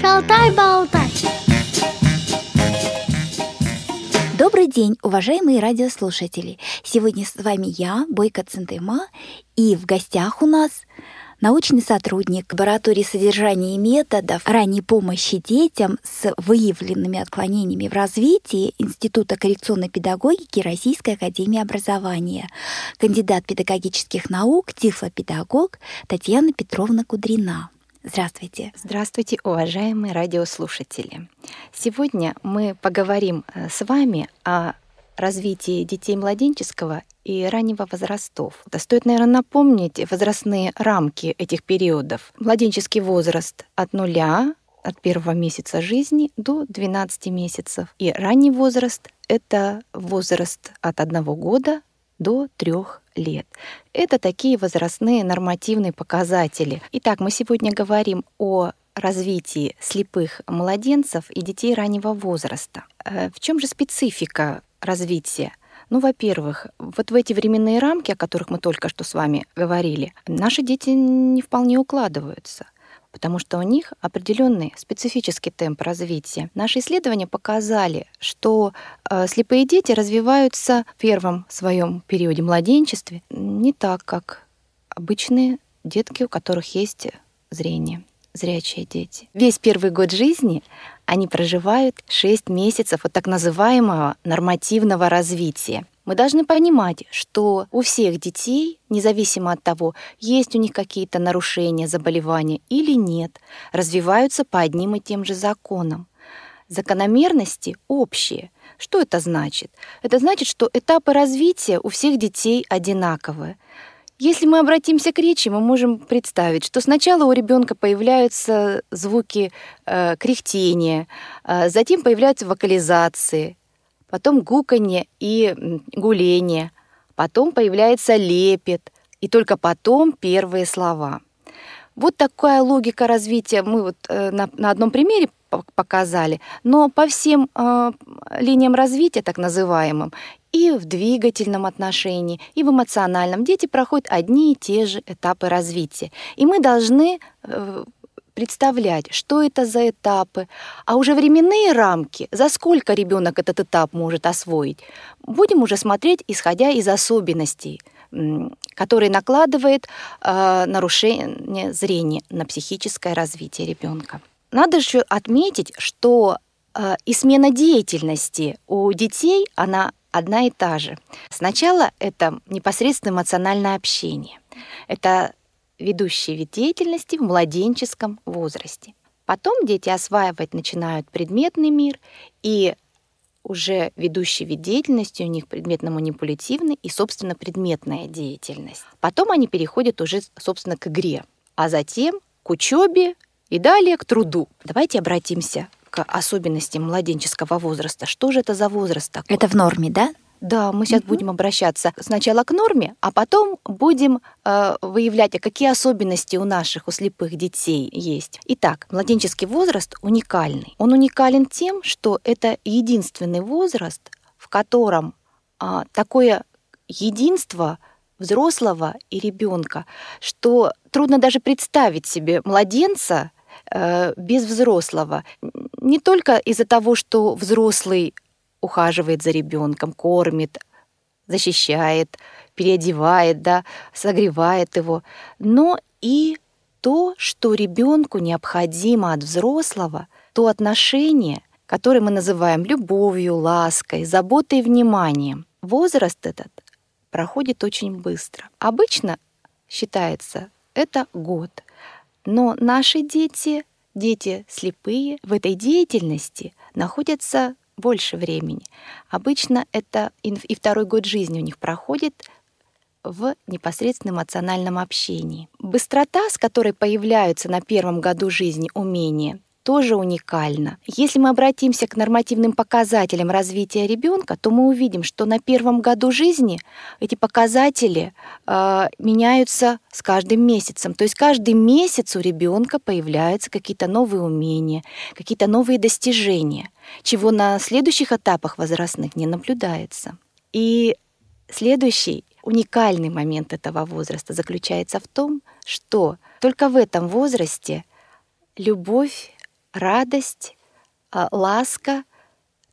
Шалтай-болтай Добрый день, уважаемые радиослушатели! Сегодня с вами я, Бойко Центыма, и в гостях у нас научный сотрудник лаборатории содержания и методов ранней помощи детям с выявленными отклонениями в развитии Института коррекционной педагогики Российской академии образования, кандидат педагогических наук, тифлопедагог Татьяна Петровна Кудрина. Здравствуйте. Здравствуйте, уважаемые радиослушатели. Сегодня мы поговорим э, с вами о развитии детей младенческого и раннего возрастов. Да стоит, наверное, напомнить возрастные рамки этих периодов. Младенческий возраст от нуля, от первого месяца жизни до 12 месяцев. И ранний возраст — это возраст от одного года до трех лет. Это такие возрастные нормативные показатели. Итак, мы сегодня говорим о развитии слепых младенцев и детей раннего возраста. Э, в чем же специфика развития? Ну, во-первых, вот в эти временные рамки, о которых мы только что с вами говорили, наши дети не вполне укладываются потому что у них определенный специфический темп развития. Наши исследования показали, что э, слепые дети развиваются в первом своем периоде младенчестве не так, как обычные детки, у которых есть зрение зрячие дети. Весь первый год жизни они проживают 6 месяцев от так называемого нормативного развития. Мы должны понимать, что у всех детей, независимо от того, есть у них какие-то нарушения, заболевания или нет, развиваются по одним и тем же законам. Закономерности общие. Что это значит? Это значит, что этапы развития у всех детей одинаковые. Если мы обратимся к речи, мы можем представить, что сначала у ребенка появляются звуки э, кряхтения, э, затем появляются вокализации, потом гуканье и гуление, потом появляется лепет, и только потом первые слова. Вот такая логика развития мы вот э, на, на одном примере показали, но по всем э, линиям развития, так называемым, и в двигательном отношении, и в эмоциональном дети проходят одни и те же этапы развития. И мы должны э, представлять, что это за этапы, а уже временные рамки, за сколько ребенок этот этап может освоить, будем уже смотреть, исходя из особенностей, которые накладывает э, нарушение зрения на психическое развитие ребенка. Надо еще отметить, что э, и смена деятельности у детей, она одна и та же. Сначала это непосредственно эмоциональное общение. Это ведущий вид деятельности в младенческом возрасте. Потом дети осваивать начинают предметный мир, и уже ведущий вид деятельности у них предметно-манипулятивный и, собственно, предметная деятельность. Потом они переходят уже, собственно, к игре, а затем к учебе и далее к труду. Давайте обратимся к особенностям младенческого возраста. Что же это за возраст такой? Это в норме, да? Да, мы сейчас угу. будем обращаться сначала к норме, а потом будем э, выявлять, а какие особенности у наших, у слепых детей есть. Итак, младенческий возраст уникальный. Он уникален тем, что это единственный возраст, в котором э, такое единство взрослого и ребенка, что трудно даже представить себе младенца э, без взрослого. Не только из-за того, что взрослый ухаживает за ребенком, кормит, защищает, переодевает, да, согревает его, но и то, что ребенку необходимо от взрослого, то отношение, которое мы называем любовью, лаской, заботой и вниманием. Возраст этот проходит очень быстро. Обычно считается это год. Но наши дети, дети слепые, в этой деятельности находятся больше времени. Обычно это и второй год жизни у них проходит в непосредственном эмоциональном общении. Быстрота, с которой появляются на первом году жизни умения, тоже уникально. Если мы обратимся к нормативным показателям развития ребенка, то мы увидим, что на первом году жизни эти показатели э, меняются с каждым месяцем. То есть каждый месяц у ребенка появляются какие-то новые умения, какие-то новые достижения, чего на следующих этапах возрастных не наблюдается. И следующий уникальный момент этого возраста заключается в том, что только в этом возрасте любовь радость, а, ласка,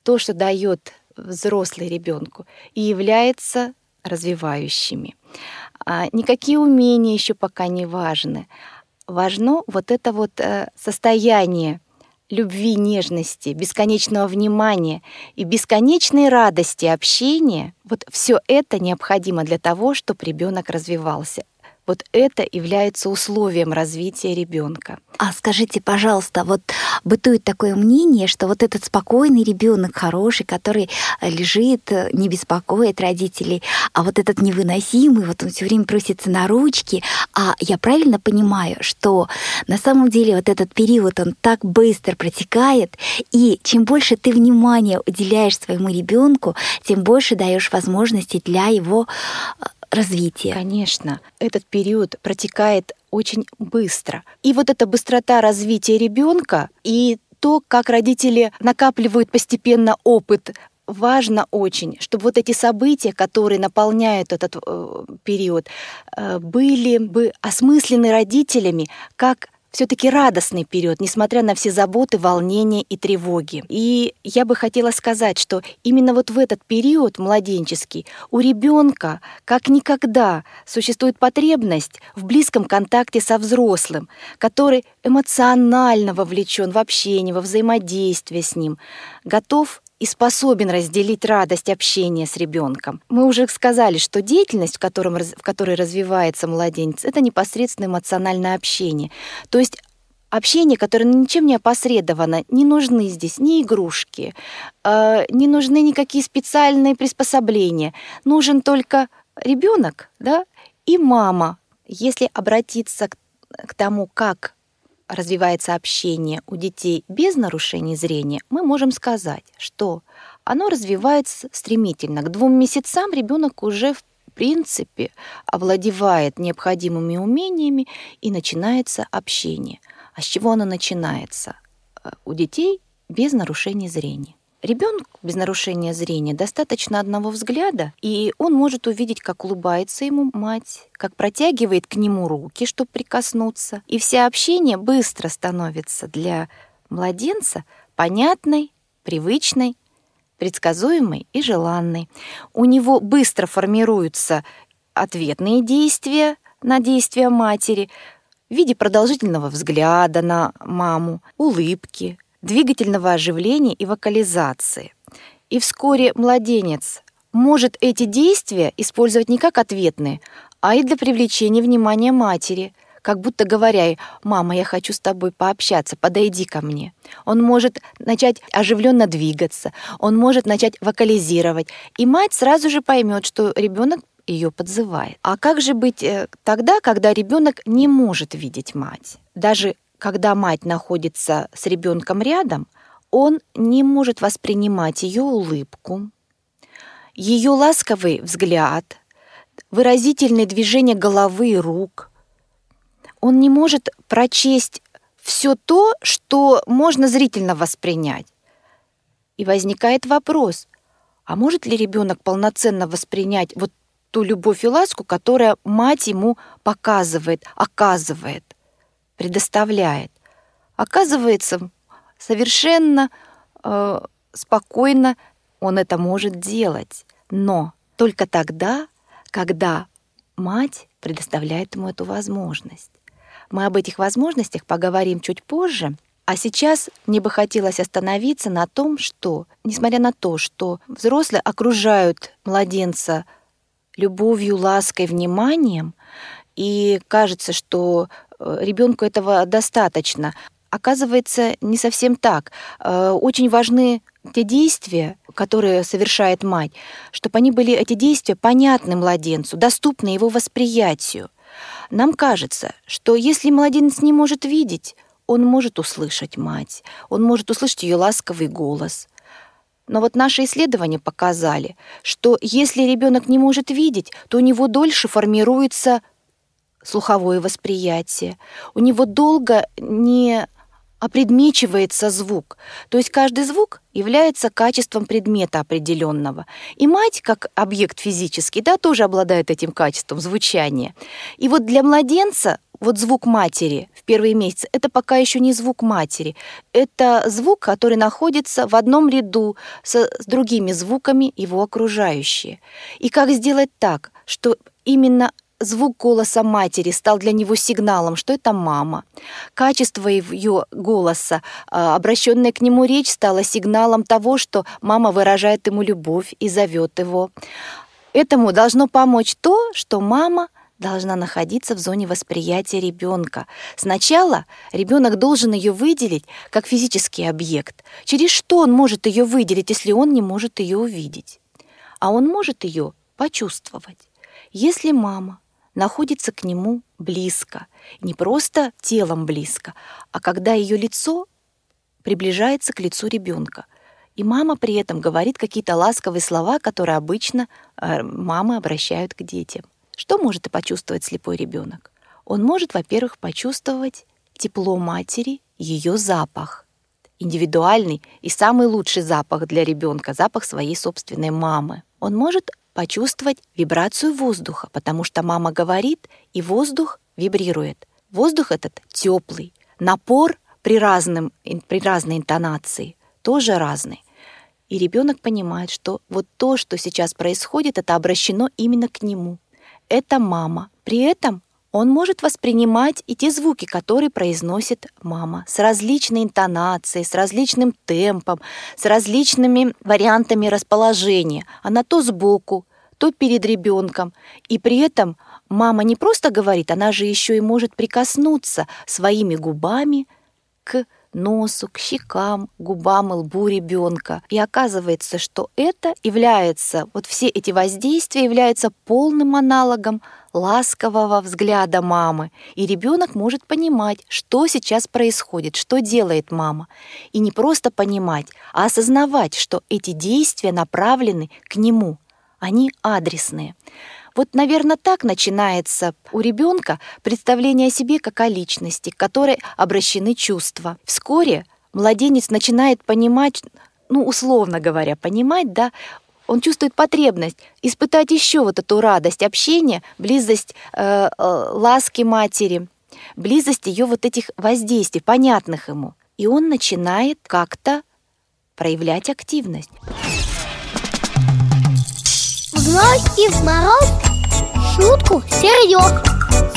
то, что дает взрослый ребенку, и является развивающими. А никакие умения еще пока не важны. Важно вот это вот э, состояние любви, нежности, бесконечного внимания и бесконечной радости общения, вот все это необходимо для того, чтобы ребенок развивался. Вот это является условием развития ребенка. А скажите, пожалуйста, вот бытует такое мнение, что вот этот спокойный ребенок, хороший, который лежит, не беспокоит родителей, а вот этот невыносимый, вот он все время просится на ручки. А я правильно понимаю, что на самом деле вот этот период, он так быстро протекает, и чем больше ты внимания уделяешь своему ребенку, тем больше даешь возможности для его развития. Конечно, этот период протекает очень быстро. И вот эта быстрота развития ребенка и то, как родители накапливают постепенно опыт важно очень, чтобы вот эти события, которые наполняют этот э, период, э, были бы осмыслены родителями как все-таки радостный период, несмотря на все заботы, волнения и тревоги. И я бы хотела сказать, что именно вот в этот период младенческий у ребенка как никогда существует потребность в близком контакте со взрослым, который эмоционально вовлечен в общение, во взаимодействие с ним, готов и способен разделить радость общения с ребенком. Мы уже сказали, что деятельность, в, котором, в которой развивается младенец, это непосредственно эмоциональное общение. То есть общение, которое ничем не опосредовано, не нужны здесь ни игрушки, э, не нужны никакие специальные приспособления. Нужен только ребенок, да, и мама. Если обратиться к, к тому, как развивается общение у детей без нарушений зрения, мы можем сказать, что оно развивается стремительно. К двум месяцам ребенок уже в принципе овладевает необходимыми умениями и начинается общение. А с чего оно начинается? Э, у детей без нарушений зрения. Ребенку без нарушения зрения достаточно одного взгляда, и он может увидеть, как улыбается ему мать, как протягивает к нему руки, чтобы прикоснуться. И все общение быстро становится для младенца понятной, привычной, предсказуемой и желанной. У него быстро формируются ответные действия на действия матери в виде продолжительного взгляда на маму, улыбки, двигательного оживления и вокализации. И вскоре младенец может эти действия использовать не как ответные, а и для привлечения внимания матери, как будто говоря «Мама, я хочу с тобой пообщаться, подойди ко мне». Он может начать оживленно двигаться, он может начать вокализировать, и мать сразу же поймет, что ребенок ее подзывает. А как же быть э, тогда, когда ребенок не может видеть мать? Даже когда мать находится с ребенком рядом, он не может воспринимать ее улыбку, ее ласковый взгляд, выразительные движения головы и рук. Он не может прочесть все то, что можно зрительно воспринять. И возникает вопрос, а может ли ребенок полноценно воспринять вот ту любовь и ласку, которая мать ему показывает, оказывает? Предоставляет. Оказывается, совершенно э, спокойно он это может делать, но только тогда, когда мать предоставляет ему эту возможность. Мы об этих возможностях поговорим чуть позже, а сейчас мне бы хотелось остановиться на том, что, несмотря на то, что взрослые окружают младенца любовью, лаской, вниманием, и кажется, что ребенку этого достаточно. Оказывается, не совсем так. Э, очень важны те действия, которые совершает мать, чтобы они были, эти действия, понятны младенцу, доступны его восприятию. Нам кажется, что если младенец не может видеть, он может услышать мать, он может услышать ее ласковый голос. Но вот наши исследования показали, что если ребенок не может видеть, то у него дольше формируется слуховое восприятие. У него долго не опредмечивается звук. То есть каждый звук является качеством предмета определенного. И мать, как объект физический, да, тоже обладает этим качеством звучания. И вот для младенца вот звук матери в первые месяцы, это пока еще не звук матери. Это звук, который находится в одном ряду со, с другими звуками его окружающие. И как сделать так, что именно звук голоса матери стал для него сигналом, что это мама. Качество ее голоса, а, обращенная к нему речь, стала сигналом того, что мама выражает ему любовь и зовет его. Этому должно помочь то, что мама должна находиться в зоне восприятия ребенка. Сначала ребенок должен ее выделить как физический объект. Через что он может ее выделить, если он не может ее увидеть? А он может ее почувствовать. Если мама находится к нему близко, не просто телом близко, а когда ее лицо приближается к лицу ребенка. И мама при этом говорит какие-то ласковые слова, которые обычно э, мамы обращают к детям. Что может и почувствовать слепой ребенок? Он может, во-первых, почувствовать тепло матери, ее запах, индивидуальный и самый лучший запах для ребенка, запах своей собственной мамы. Он может почувствовать вибрацию воздуха, потому что мама говорит, и воздух вибрирует. Воздух этот теплый, напор при, разным, при разной интонации тоже разный. И ребенок понимает, что вот то, что сейчас происходит, это обращено именно к нему. Это мама. При этом он может воспринимать и те звуки, которые произносит мама, с различной интонацией, с различным темпом, с различными вариантами расположения. Она то сбоку, то перед ребенком. И при этом мама не просто говорит, она же еще и может прикоснуться своими губами к носу, к щекам, губам и лбу ребенка. И оказывается, что это является, вот все эти воздействия являются полным аналогом ласкового взгляда мамы. И ребенок может понимать, что сейчас происходит, что делает мама. И не просто понимать, а осознавать, что эти действия направлены к нему. Они адресные. Вот, наверное, так начинается у ребенка представление о себе как о личности, к которой обращены чувства. Вскоре младенец начинает понимать, ну, условно говоря, понимать, да, он чувствует потребность испытать еще вот эту радость общения, близость э, э, ласки матери, близость ее вот этих воздействий, понятных ему. И он начинает как-то проявлять активность. В ночь и в мороз шутку серьез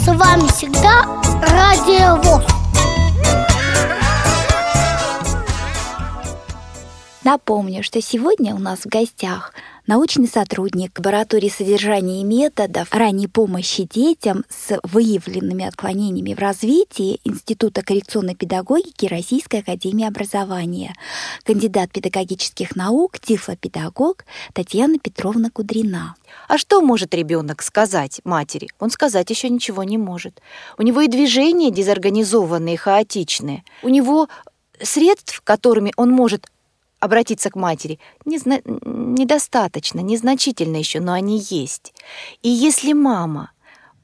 С вами всегда Радио ВОЗ Напомню, что сегодня у нас в гостях научный сотрудник лаборатории содержания и методов ранней помощи детям с выявленными отклонениями в развитии Института коррекционной педагогики Российской академии образования, кандидат педагогических наук, тифлопедагог Татьяна Петровна Кудрина. А что может ребенок сказать матери? Он сказать еще ничего не может. У него и движения дезорганизованные, хаотичные. У него средств, которыми он может обратиться к матери, незна... недостаточно, незначительно еще, но они есть. И если мама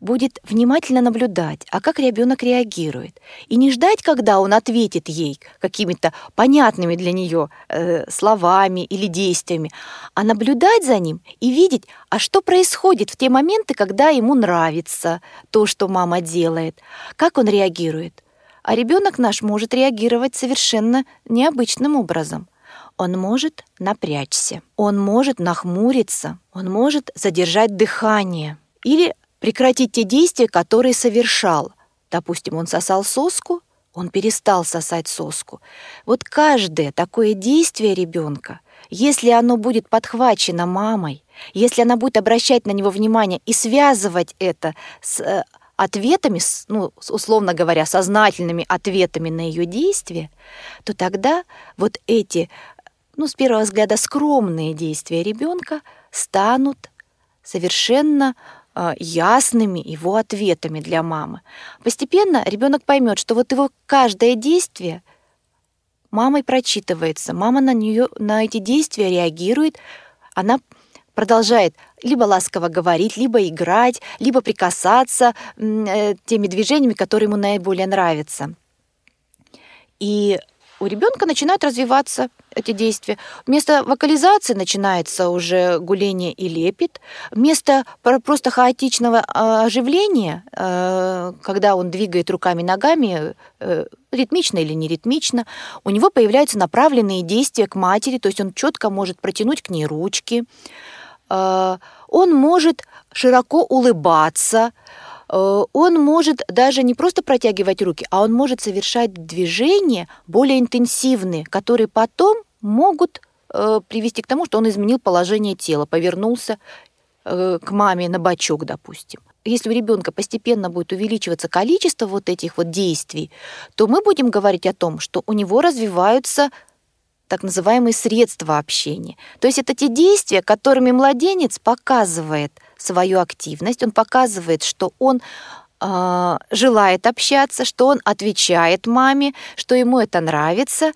будет внимательно наблюдать, а как ребенок реагирует, и не ждать, когда он ответит ей какими-то понятными для нее э, словами или действиями, а наблюдать за ним и видеть, а что происходит в те моменты, когда ему нравится то, что мама делает, как он реагирует. А ребенок наш может реагировать совершенно необычным образом. Он может напрячься, он может нахмуриться, он может задержать дыхание или прекратить те действия, которые совершал. Допустим, он сосал соску, он перестал сосать соску. Вот каждое такое действие ребенка, если оно будет подхвачено мамой, если она будет обращать на него внимание и связывать это с э, ответами, ну, условно говоря, сознательными ответами на ее действия, то тогда вот эти ну, с первого взгляда, скромные действия ребенка станут совершенно э, ясными его ответами для мамы. Постепенно ребенок поймет, что вот его каждое действие мамой прочитывается, мама на нее, на эти действия реагирует, она продолжает либо ласково говорить, либо играть, либо прикасаться э, теми движениями, которые ему наиболее нравятся. И у ребенка начинают развиваться эти действия. Вместо вокализации начинается уже гуление и лепет. Вместо просто хаотичного а, оживления, э, когда он двигает руками, ногами, э, ритмично или не ритмично, у него появляются направленные действия к матери, то есть он четко может протянуть к ней ручки, э, он может широко улыбаться, он может даже не просто протягивать руки, а он может совершать движения более интенсивные, которые потом могут э, привести к тому, что он изменил положение тела, повернулся э, к маме на бочок, допустим. Если у ребенка постепенно будет увеличиваться количество вот этих вот действий, то мы будем говорить о том, что у него развиваются так называемые средства общения. То есть это те действия, которыми младенец показывает – свою активность, он показывает, что он э, желает общаться, что он отвечает маме, что ему это нравится,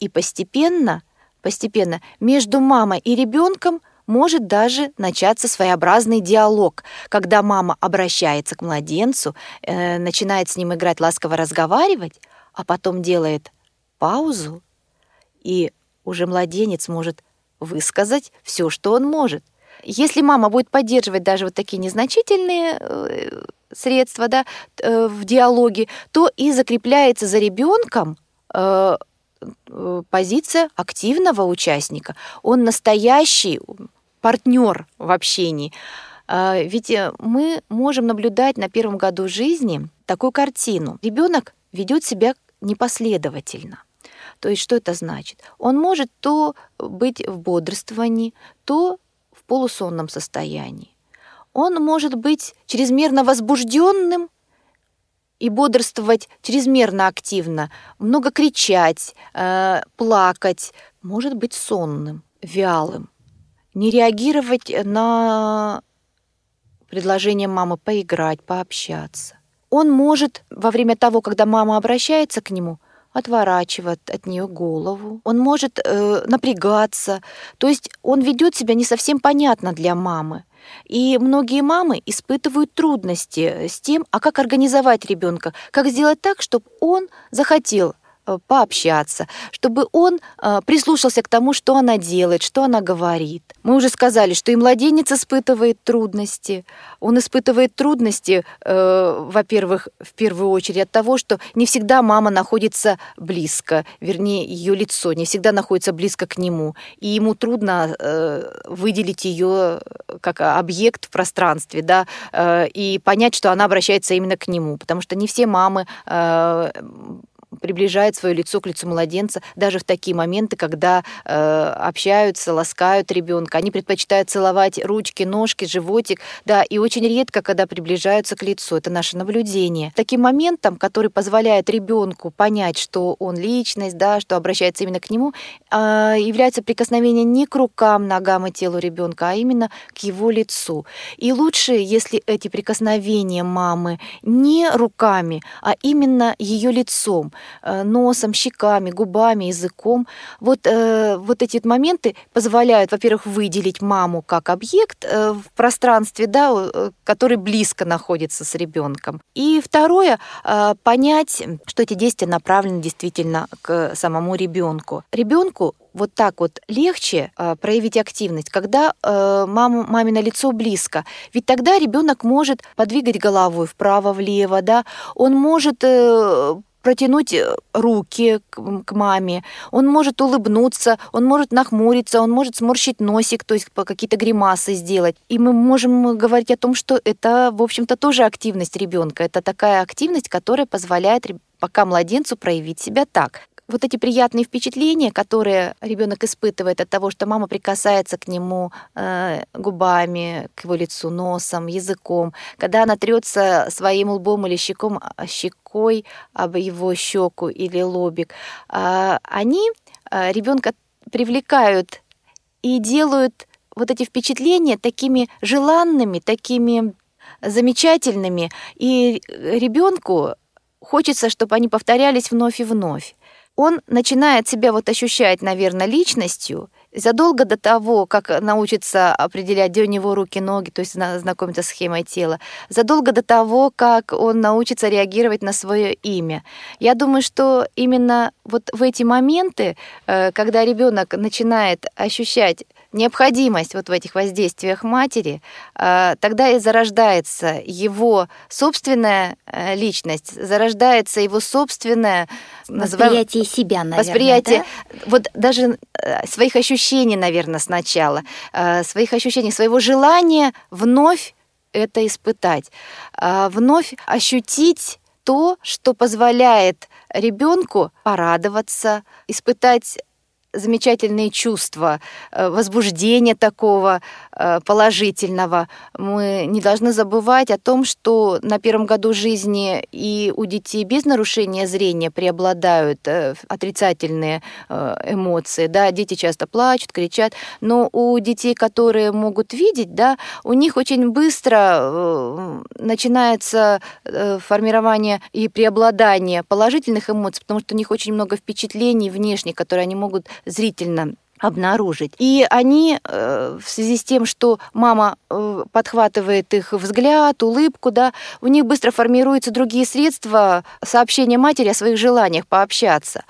и постепенно, постепенно между мамой и ребенком может даже начаться своеобразный диалог, когда мама обращается к младенцу, э, начинает с ним играть, ласково разговаривать, а потом делает паузу, и уже младенец может высказать все, что он может – если мама будет поддерживать даже вот такие незначительные э, средства да, э, в диалоге, то и закрепляется за ребенком э, позиция активного участника. Он настоящий партнер в общении. А, ведь мы можем наблюдать на первом году жизни такую картину. Ребенок ведет себя непоследовательно. То есть что это значит? Он может то быть в бодрствовании, то полусонном состоянии. Он может быть чрезмерно возбужденным и бодрствовать чрезмерно активно, много кричать, э, плакать, может быть сонным, вялым, не реагировать на предложение мамы поиграть, пообщаться. Он может во время того, когда мама обращается к нему, отворачивать от нее голову, он может э, напрягаться, то есть он ведет себя не совсем понятно для мамы. И многие мамы испытывают трудности с тем, а как организовать ребенка, как сделать так, чтобы он захотел пообщаться, чтобы он э, прислушался к тому, что она делает, что она говорит. Мы уже сказали, что и младенец испытывает трудности. Он испытывает трудности, э, во-первых, в первую очередь от того, что не всегда мама находится близко, вернее, ее лицо не всегда находится близко к нему, и ему трудно выделить ее как объект в пространстве, да, и понять, что она обращается именно к нему, потому что не все мамы приближает свое лицо к лицу младенца даже в такие моменты, когда э, общаются, ласкают ребенка. Они предпочитают целовать ручки, ножки, животик, да, и очень редко, когда приближаются к лицу. Это наше наблюдение. Таким моментом, который позволяет ребенку понять, что он личность, да, что обращается именно к нему, э, является прикосновение не к рукам, ногам и телу ребенка, а именно к его лицу. И лучше, если эти прикосновения мамы не руками, а именно ее лицом. Э, носом, щеками, губами, языком. Вот, э, вот эти моменты позволяют, во-первых, выделить маму как объект э, в пространстве, да, который близко находится с ребенком. И второе, понять, что эти действия направлены действительно к самому ребенку. Ребенку вот так вот легче э, проявить активность, когда э, маму, мамино лицо близко. Ведь тогда ребенок может подвигать головой вправо-влево, да, он может э, протянуть э, руки к, к маме, он может улыбнуться, он может нахмуриться, он может сморщить носик, то есть какие-то гримасы сделать. И мы можем говорить о том, что это, в общем-то, тоже активность ребенка. Это такая активность, которая позволяет пока младенцу проявить себя так вот эти приятные впечатления, которые ребенок испытывает от того, что мама прикасается к нему э, губами, к его лицу, носом, языком, когда она трется своим лбом или щеком, а, щекой об его щеку или лобик, э, они э, ребенка привлекают и делают вот эти впечатления такими желанными, такими замечательными, и ребенку хочется, чтобы они повторялись вновь и вновь он начинает себя вот ощущать, наверное, личностью, задолго до того, как научится определять, где у него руки, ноги, то есть знакомиться с схемой тела, задолго до того, как он научится реагировать на свое имя. Я думаю, что именно вот в эти моменты, э, когда ребенок начинает ощущать необходимость вот в этих воздействиях матери, э, тогда и зарождается его собственная э, личность, зарождается его собственное восприятие себя, наверное, восприятие да? вот даже э, своих ощущений, наверное, сначала, своих ощущений, своего желания вновь это испытать, вновь ощутить то, что позволяет ребенку порадоваться, испытать замечательные чувства, э, возбуждения такого э, положительного. Мы не должны забывать о том, что на первом году жизни и у детей без нарушения зрения преобладают э, отрицательные эмоции. Да, дети часто плачут, кричат, но у детей, которые могут видеть, да, у них очень быстро начинается формирование и преобладание положительных эмоций, потому что у них очень много впечатлений внешних, которые они могут зрительно обнаружить. И они э, в связи с тем, что мама э, подхватывает их взгляд, улыбку, да, у них быстро формируются другие средства сообщения матери о своих желаниях пообщаться.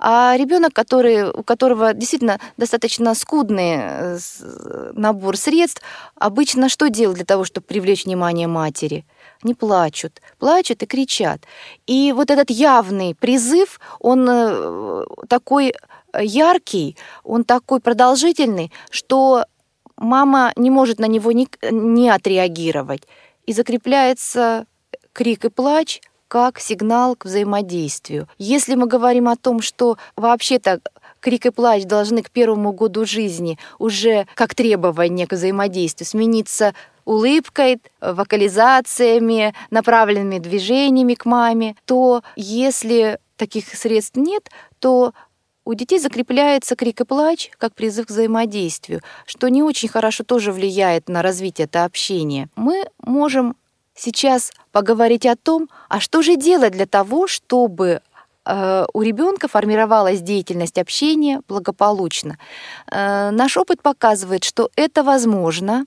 А ребенок, который, у которого действительно достаточно скудный э, набор средств, обычно что делает для того, чтобы привлечь внимание матери? не плачут, плачут и кричат. И вот этот явный призыв, он такой яркий, он такой продолжительный, что мама не может на него не, не отреагировать. И закрепляется крик и плач как сигнал к взаимодействию. Если мы говорим о том, что вообще-то крик и плач должны к первому году жизни уже как требование к взаимодействию смениться улыбкой, вокализациями, направленными движениями к маме, то если таких средств нет, то у детей закрепляется крик и плач как призыв к взаимодействию, что не очень хорошо тоже влияет на развитие это общения. Мы можем сейчас поговорить о том, а что же делать для того, чтобы э, у ребенка формировалась деятельность общения благополучно. Э, наш опыт показывает, что это возможно,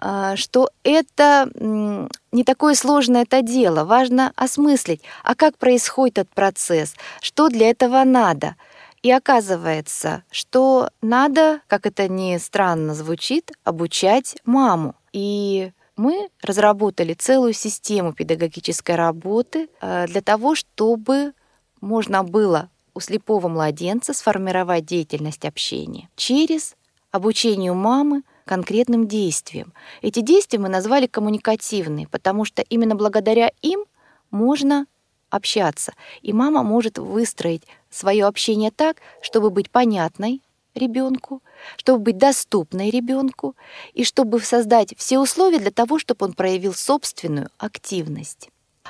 э, что это не такое сложное это дело. Важно осмыслить, а как происходит этот процесс, что для этого надо – и оказывается, что надо, как это ни странно звучит, обучать маму. И мы разработали целую систему педагогической работы э, для того, чтобы можно было у слепого младенца сформировать деятельность общения через обучение мамы конкретным действиям. Эти действия мы назвали коммуникативные, потому что именно благодаря им можно общаться. И мама может выстроить свое общение так, чтобы быть понятной ребенку, чтобы быть доступной ребенку и чтобы создать все условия для того, чтобы он проявил собственную активность.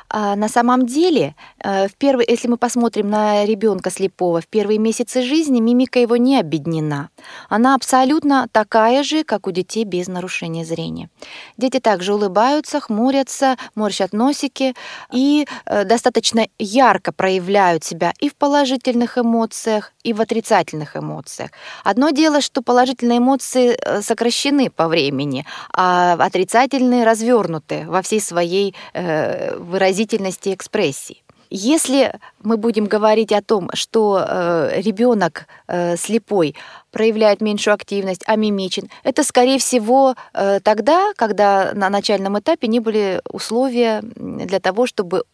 А на самом деле, э, в первый, если мы посмотрим на ребенка слепого в первые месяцы жизни, мимика его не обеднена. Она абсолютно такая же, как у детей без нарушения зрения. Дети также улыбаются, хмурятся, морщат носики и э, достаточно ярко проявляют себя и в положительных эмоциях, и в отрицательных эмоциях. Одно дело, что положительные эмоции э, сокращены по времени, а отрицательные развернуты во всей своей э, выразительности экспрессии. Если мы будем говорить о том, что э, ребенок э, слепой проявляет меньшую активность, а мимичен, это, скорее всего, э, тогда, когда на начальном этапе не были условия для того, чтобы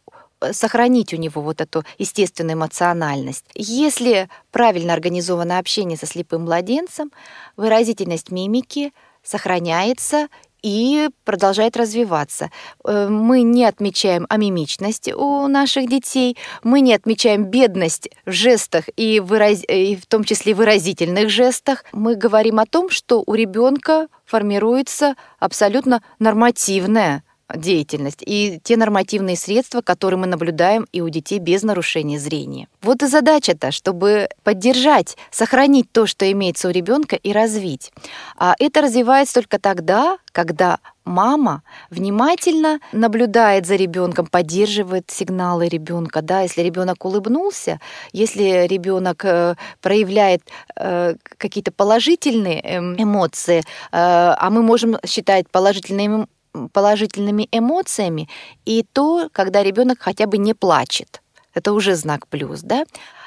Э, сохранить у него вот эту естественную эмоциональность. Если правильно организовано общение со слепым младенцем, выразительность мимики сохраняется и продолжает развиваться. Э, мы не отмечаем амимичность у наших детей, мы не отмечаем бедность в жестах и, выраз... и в том числе выразительных жестах. Мы говорим о том, что у ребенка формируется абсолютно нормативная деятельность и те нормативные средства, которые мы наблюдаем и у детей без нарушения зрения. Вот и задача-то, чтобы поддержать, сохранить то, что имеется у ребенка и развить. А это развивается только тогда, когда мама внимательно наблюдает за ребенком, поддерживает сигналы ребенка. Да? Если ребенок улыбнулся, если ребенок э, проявляет э, какие-то положительные эм, эмоции, э, а мы можем считать положительными положительными эмоциями, и то, когда ребенок хотя бы не плачет. Это уже знак плюс, да?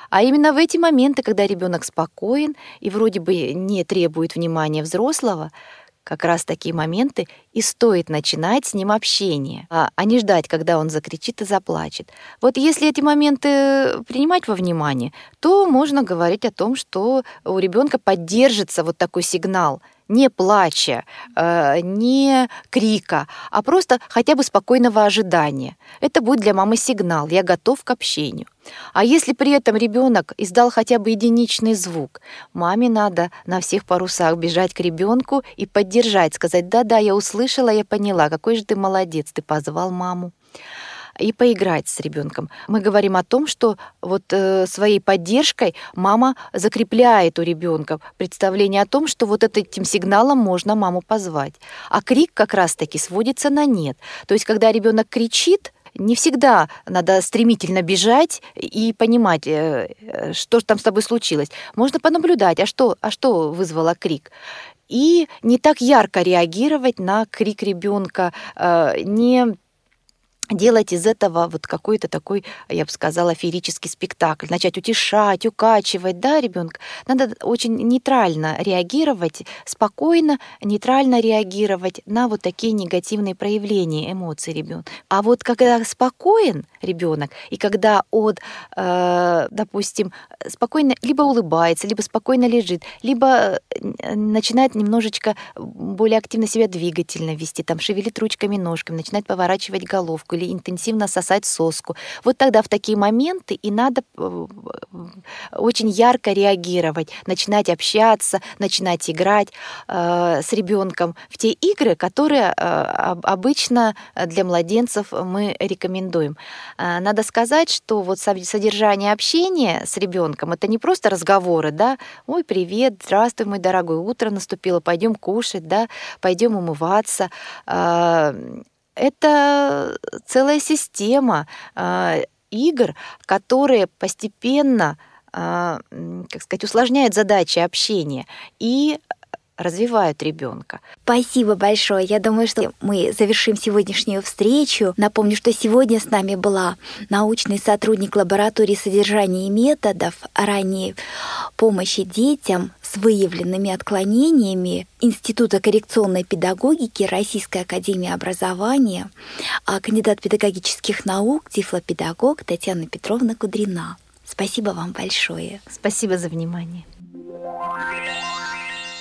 А именно в эти моменты, когда ребенок спокоен и вроде бы не требует внимания взрослого, как раз такие моменты и стоит начинать с ним общение, а, а не ждать, когда он закричит и заплачет. Вот если эти моменты принимать во внимание, то можно говорить о том, что у ребенка поддержится вот такой сигнал – не плача, э, не крика, а просто хотя бы спокойного ожидания. Это будет для мамы сигнал, я готов к общению. А если при этом ребенок издал хотя бы единичный звук, маме надо на всех парусах бежать к ребенку и поддержать, сказать, да-да, я услышала, я поняла, какой же ты молодец, ты позвал маму и поиграть с ребенком. Мы говорим о том, что вот э, своей поддержкой мама закрепляет у ребенка представление о том, что вот этим сигналом можно маму позвать. А крик как раз-таки сводится на нет. То есть, когда ребенок кричит, не всегда надо стремительно бежать и понимать, э, что же там с тобой случилось. Можно понаблюдать, а что, а что вызвало крик и не так ярко реагировать на крик ребенка, э, не делать из этого вот какой-то такой, я бы сказала, феерический спектакль, начать утешать, укачивать, да, ребенка. Надо очень нейтрально реагировать, спокойно, нейтрально реагировать на вот такие негативные проявления эмоций ребенка. А вот когда спокоен ребенок и когда он, э, допустим, спокойно либо улыбается, либо спокойно лежит, либо э, начинает немножечко более активно себя двигательно вести, там шевелит ручками, ножками, начинает поворачивать головку или интенсивно сосать соску. Вот тогда в такие моменты и надо э, очень ярко реагировать, начинать общаться, начинать играть э, с ребенком в те игры, которые э, обычно для младенцев мы рекомендуем. Э, надо сказать, что вот содержание общения с ребенком это не просто разговоры, да, ой, привет, здравствуй, мой дорогой, утро наступило, пойдем кушать, да, пойдем умываться. Э, это целая система э, игр, которые постепенно, э, как сказать, усложняют задачи общения. И развивают ребенка. Спасибо большое. Я думаю, что мы завершим сегодняшнюю встречу. Напомню, что сегодня с нами была научный сотрудник лаборатории содержания и методов ранней помощи детям с выявленными отклонениями Института коррекционной педагогики Российской академии образования, а кандидат педагогических наук, тифлопедагог Татьяна Петровна Кудрина. Спасибо вам большое. Спасибо за внимание.